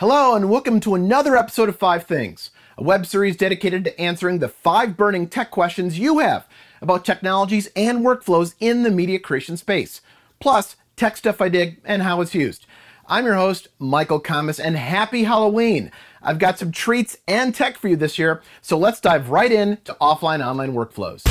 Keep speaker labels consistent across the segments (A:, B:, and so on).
A: Hello, and welcome to another episode of Five Things, a web series dedicated to answering the five burning tech questions you have about technologies and workflows in the media creation space, plus tech stuff I dig and how it's used. I'm your host, Michael Kammes, and happy Halloween! I've got some treats and tech for you this year, so let's dive right in to offline online workflows.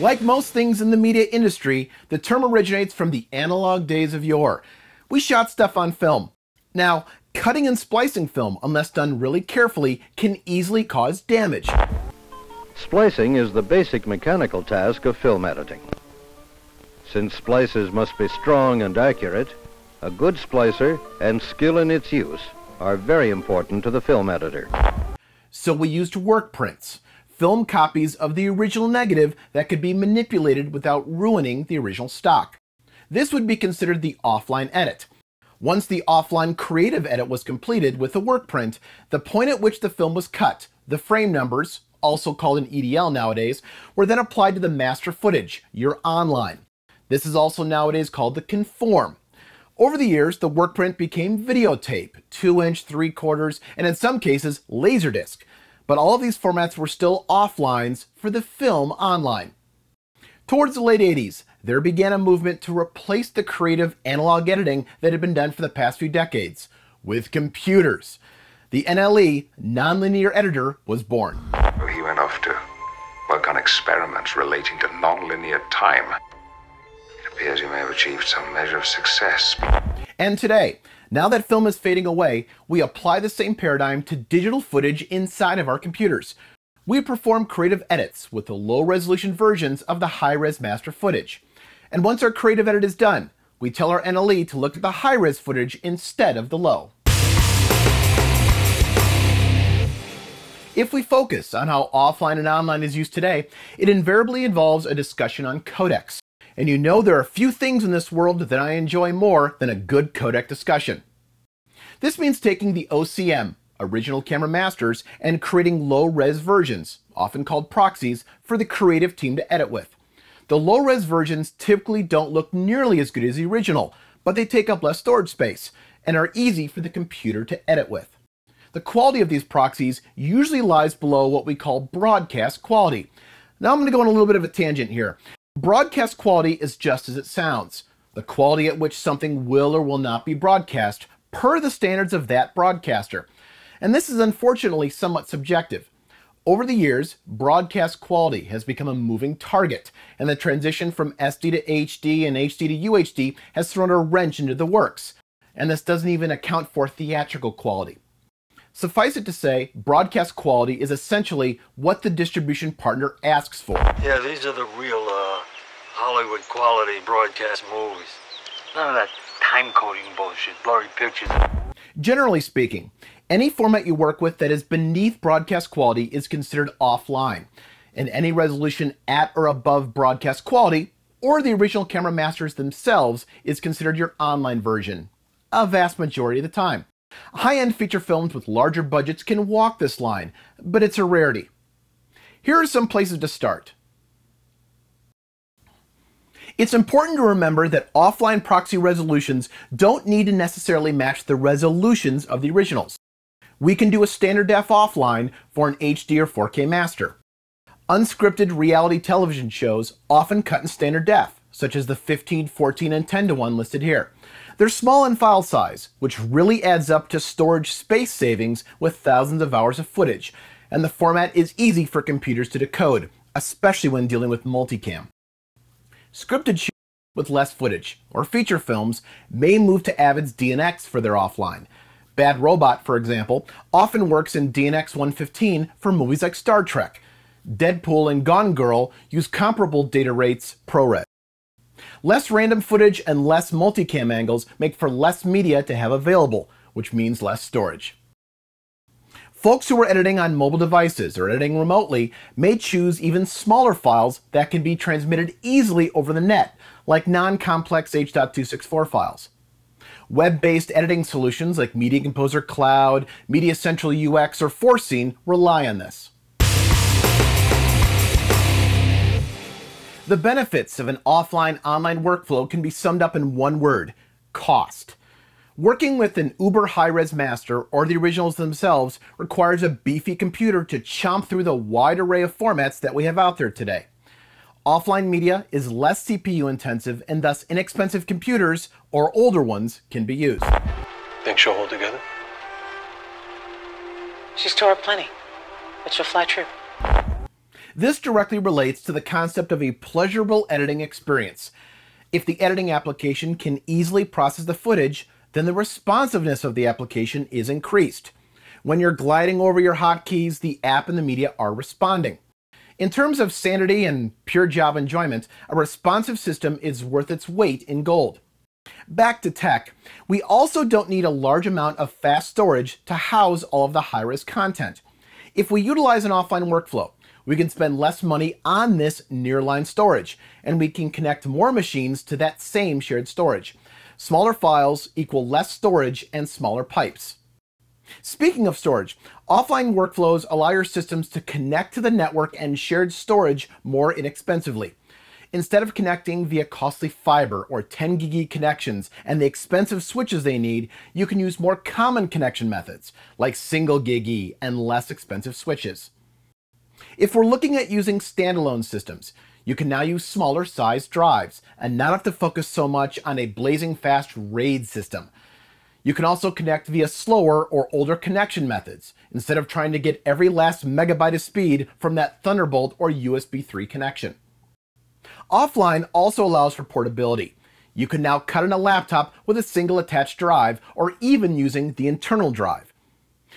A: Like most things in the media industry, the term originates from the analog days of yore. We shot stuff on film. Now, cutting and splicing film, unless done really carefully, can easily cause damage.
B: Splicing is the basic mechanical task of film editing. Since splices must be strong and accurate, a good splicer and skill in its use are very important to the film editor.
A: So we used work prints, film copies of the original negative that could be manipulated without ruining the original stock. This would be considered the offline edit. Once the offline creative edit was completed with the work print, the point at which the film was cut, the frame numbers, also called an EDL nowadays, were then applied to the master footage, your online. This is also nowadays called the conform. Over the years, the work print became videotape, 2 inch, 3 quarters, and in some cases, Laserdisc. But all of these formats were still offlines for the film online. Towards the late 80s, there began a movement to replace the creative analog editing that had been done for the past few decades with computers. The NLE, Nonlinear Editor, was born.
C: He went off to work on experiments relating to nonlinear time. It appears he may have achieved some measure of success.
A: And today, now that film is fading away, we apply the same paradigm to digital footage inside of our computers. We perform creative edits with the low resolution versions of the high res master footage. And once our creative edit is done, we tell our NLE to look at the high res footage instead of the low. If we focus on how offline and online is used today, it invariably involves a discussion on codecs. And you know there are few things in this world that I enjoy more than a good codec discussion. This means taking the OCM, original camera masters, and creating low res versions, often called proxies, for the creative team to edit with. The low res versions typically don't look nearly as good as the original, but they take up less storage space and are easy for the computer to edit with. The quality of these proxies usually lies below what we call broadcast quality. Now I'm going to go on a little bit of a tangent here. Broadcast quality is just as it sounds the quality at which something will or will not be broadcast per the standards of that broadcaster. And this is unfortunately somewhat subjective. Over the years, broadcast quality has become a moving target, and the transition from SD to HD and HD to UHD has thrown a wrench into the works. And this doesn't even account for theatrical quality. Suffice it to say, broadcast quality is essentially what the distribution partner asks for.
D: Yeah, these are the real uh, Hollywood quality broadcast movies. None of that time coding bullshit, blurry pictures.
A: Generally speaking, any format you work with that is beneath broadcast quality is considered offline, and any resolution at or above broadcast quality, or the original camera masters themselves, is considered your online version, a vast majority of the time. High end feature films with larger budgets can walk this line, but it's a rarity. Here are some places to start. It's important to remember that offline proxy resolutions don't need to necessarily match the resolutions of the originals. We can do a standard def offline for an HD or 4K master. Unscripted reality television shows often cut in standard def, such as the 15, 14, and 10 to 1 listed here. They're small in file size, which really adds up to storage space savings with thousands of hours of footage, and the format is easy for computers to decode, especially when dealing with multicam. Scripted shows with less footage, or feature films, may move to Avid's DNX for their offline. Bad Robot, for example, often works in DNX 115 for movies like Star Trek. Deadpool and Gone Girl use comparable data rates ProRes. Less random footage and less multicam angles make for less media to have available, which means less storage. Folks who are editing on mobile devices or editing remotely may choose even smaller files that can be transmitted easily over the net, like non-complex H.264 files. Web-based editing solutions like Media Composer Cloud, Media Central UX, or Forscene rely on this. The benefits of an offline online workflow can be summed up in one word cost. Working with an uber high res master or the originals themselves requires a beefy computer to chomp through the wide array of formats that we have out there today. Offline media is less CPU intensive and thus inexpensive computers or older ones can be used.
E: Think she'll hold together?
F: She's tore up plenty, but she'll fly true.
A: This directly relates to the concept of a pleasurable editing experience. If the editing application can easily process the footage, then the responsiveness of the application is increased. When you're gliding over your hotkeys, the app and the media are responding. In terms of sanity and pure job enjoyment, a responsive system is worth its weight in gold. Back to tech, we also don't need a large amount of fast storage to house all of the high-res content. If we utilize an offline workflow, we can spend less money on this nearline storage, and we can connect more machines to that same shared storage. Smaller files equal less storage and smaller pipes. Speaking of storage, offline workflows allow your systems to connect to the network and shared storage more inexpensively. Instead of connecting via costly fiber or 10 gig connections and the expensive switches they need, you can use more common connection methods like single gig and less expensive switches. If we're looking at using standalone systems, you can now use smaller size drives and not have to focus so much on a blazing fast RAID system. You can also connect via slower or older connection methods instead of trying to get every last megabyte of speed from that Thunderbolt or USB 3 connection. Offline also allows for portability. You can now cut in a laptop with a single attached drive or even using the internal drive.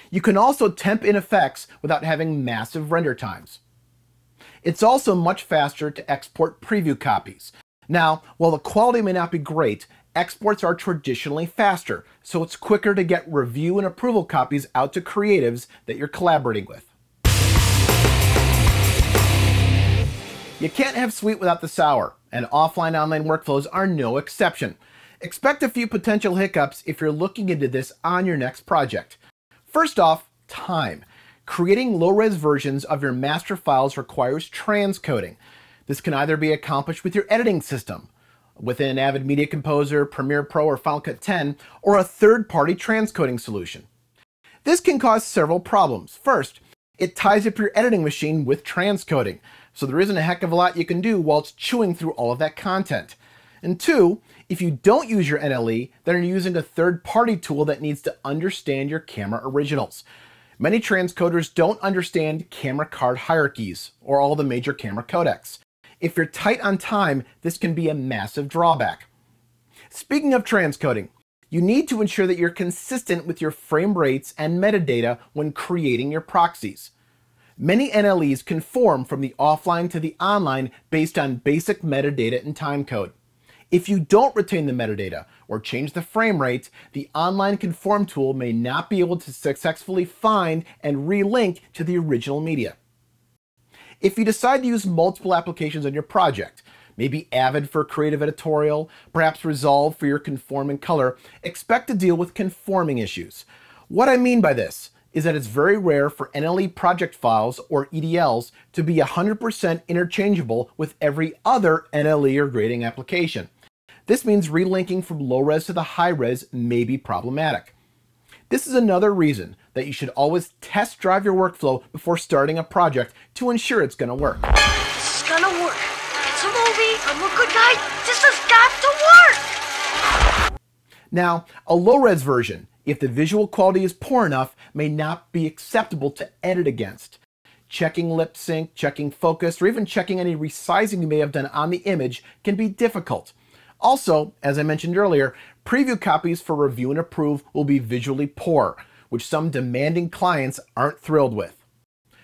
A: You can also temp in effects without having massive render times. It's also much faster to export preview copies. Now, while the quality may not be great, exports are traditionally faster, so it's quicker to get review and approval copies out to creatives that you're collaborating with. You can't have sweet without the sour, and offline online workflows are no exception. Expect a few potential hiccups if you're looking into this on your next project. First off, time. Creating low-res versions of your master files requires transcoding. This can either be accomplished with your editing system, within Avid Media Composer, Premiere Pro, or Final Cut 10, or a third-party transcoding solution. This can cause several problems. First, it ties up your editing machine with transcoding, so there isn't a heck of a lot you can do while it's chewing through all of that content. And two, if you don't use your NLE, then you're using a third-party tool that needs to understand your camera originals. Many transcoders don't understand camera card hierarchies or all the major camera codecs. If you're tight on time, this can be a massive drawback. Speaking of transcoding, you need to ensure that you're consistent with your frame rates and metadata when creating your proxies. Many NLEs conform from the offline to the online based on basic metadata and timecode. If you don't retain the metadata or change the frame rate, the online conform tool may not be able to successfully find and relink to the original media. If you decide to use multiple applications on your project, maybe Avid for creative editorial, perhaps Resolve for your conform and color, expect to deal with conforming issues. What I mean by this is that it's very rare for NLE project files or EDLs to be 100% interchangeable with every other NLE or grading application. This means relinking from low res to the high res may be problematic. This is another reason that you should always test drive your workflow before starting a project to ensure it's going to work.
G: This is gonna work. It's a movie. I'm a good guy. This has got to work.
A: Now, a low res version, if the visual quality is poor enough, may not be acceptable to edit against. Checking lip sync, checking focus, or even checking any resizing you may have done on the image can be difficult. Also, as I mentioned earlier, preview copies for review and approve will be visually poor, which some demanding clients aren't thrilled with.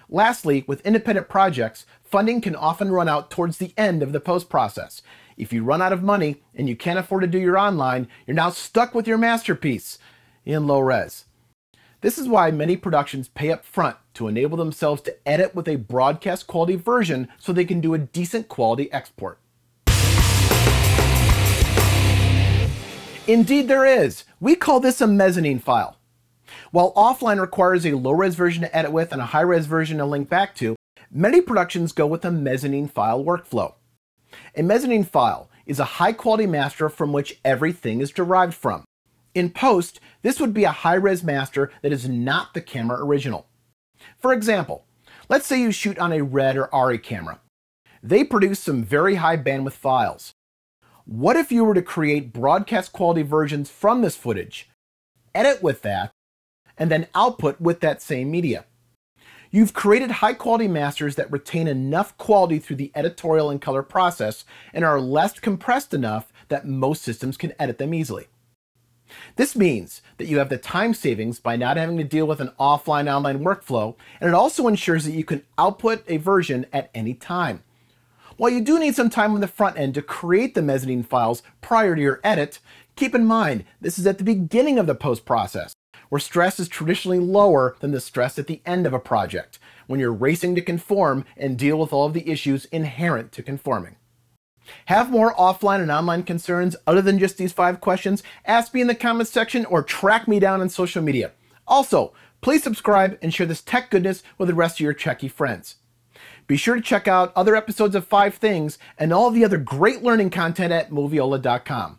A: Lastly, with independent projects, funding can often run out towards the end of the post process. If you run out of money and you can't afford to do your online, you're now stuck with your masterpiece in low res. This is why many productions pay up front to enable themselves to edit with a broadcast quality version so they can do a decent quality export. Indeed there is. We call this a mezzanine file. While offline requires a low-res version to edit with and a high-res version to link back to, many productions go with a mezzanine file workflow. A mezzanine file is a high-quality master from which everything is derived from. In post, this would be a high res master that is not the camera original. For example, let's say you shoot on a Red or ARRI camera. They produce some very high bandwidth files. What if you were to create broadcast quality versions from this footage, edit with that, and then output with that same media? You've created high quality masters that retain enough quality through the editorial and color process and are less compressed enough that most systems can edit them easily. This means that you have the time savings by not having to deal with an offline online workflow, and it also ensures that you can output a version at any time. While you do need some time on the front end to create the mezzanine files prior to your edit, keep in mind this is at the beginning of the post process, where stress is traditionally lower than the stress at the end of a project, when you're racing to conform and deal with all of the issues inherent to conforming. Have more offline and online concerns other than just these five questions? Ask me in the comments section or track me down on social media. Also, please subscribe and share this tech goodness with the rest of your Techie friends. Be sure to check out other episodes of Five Things and all the other great learning content at moviola.com.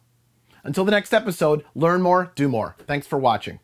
A: Until the next episode, learn more, do more. Thanks for watching.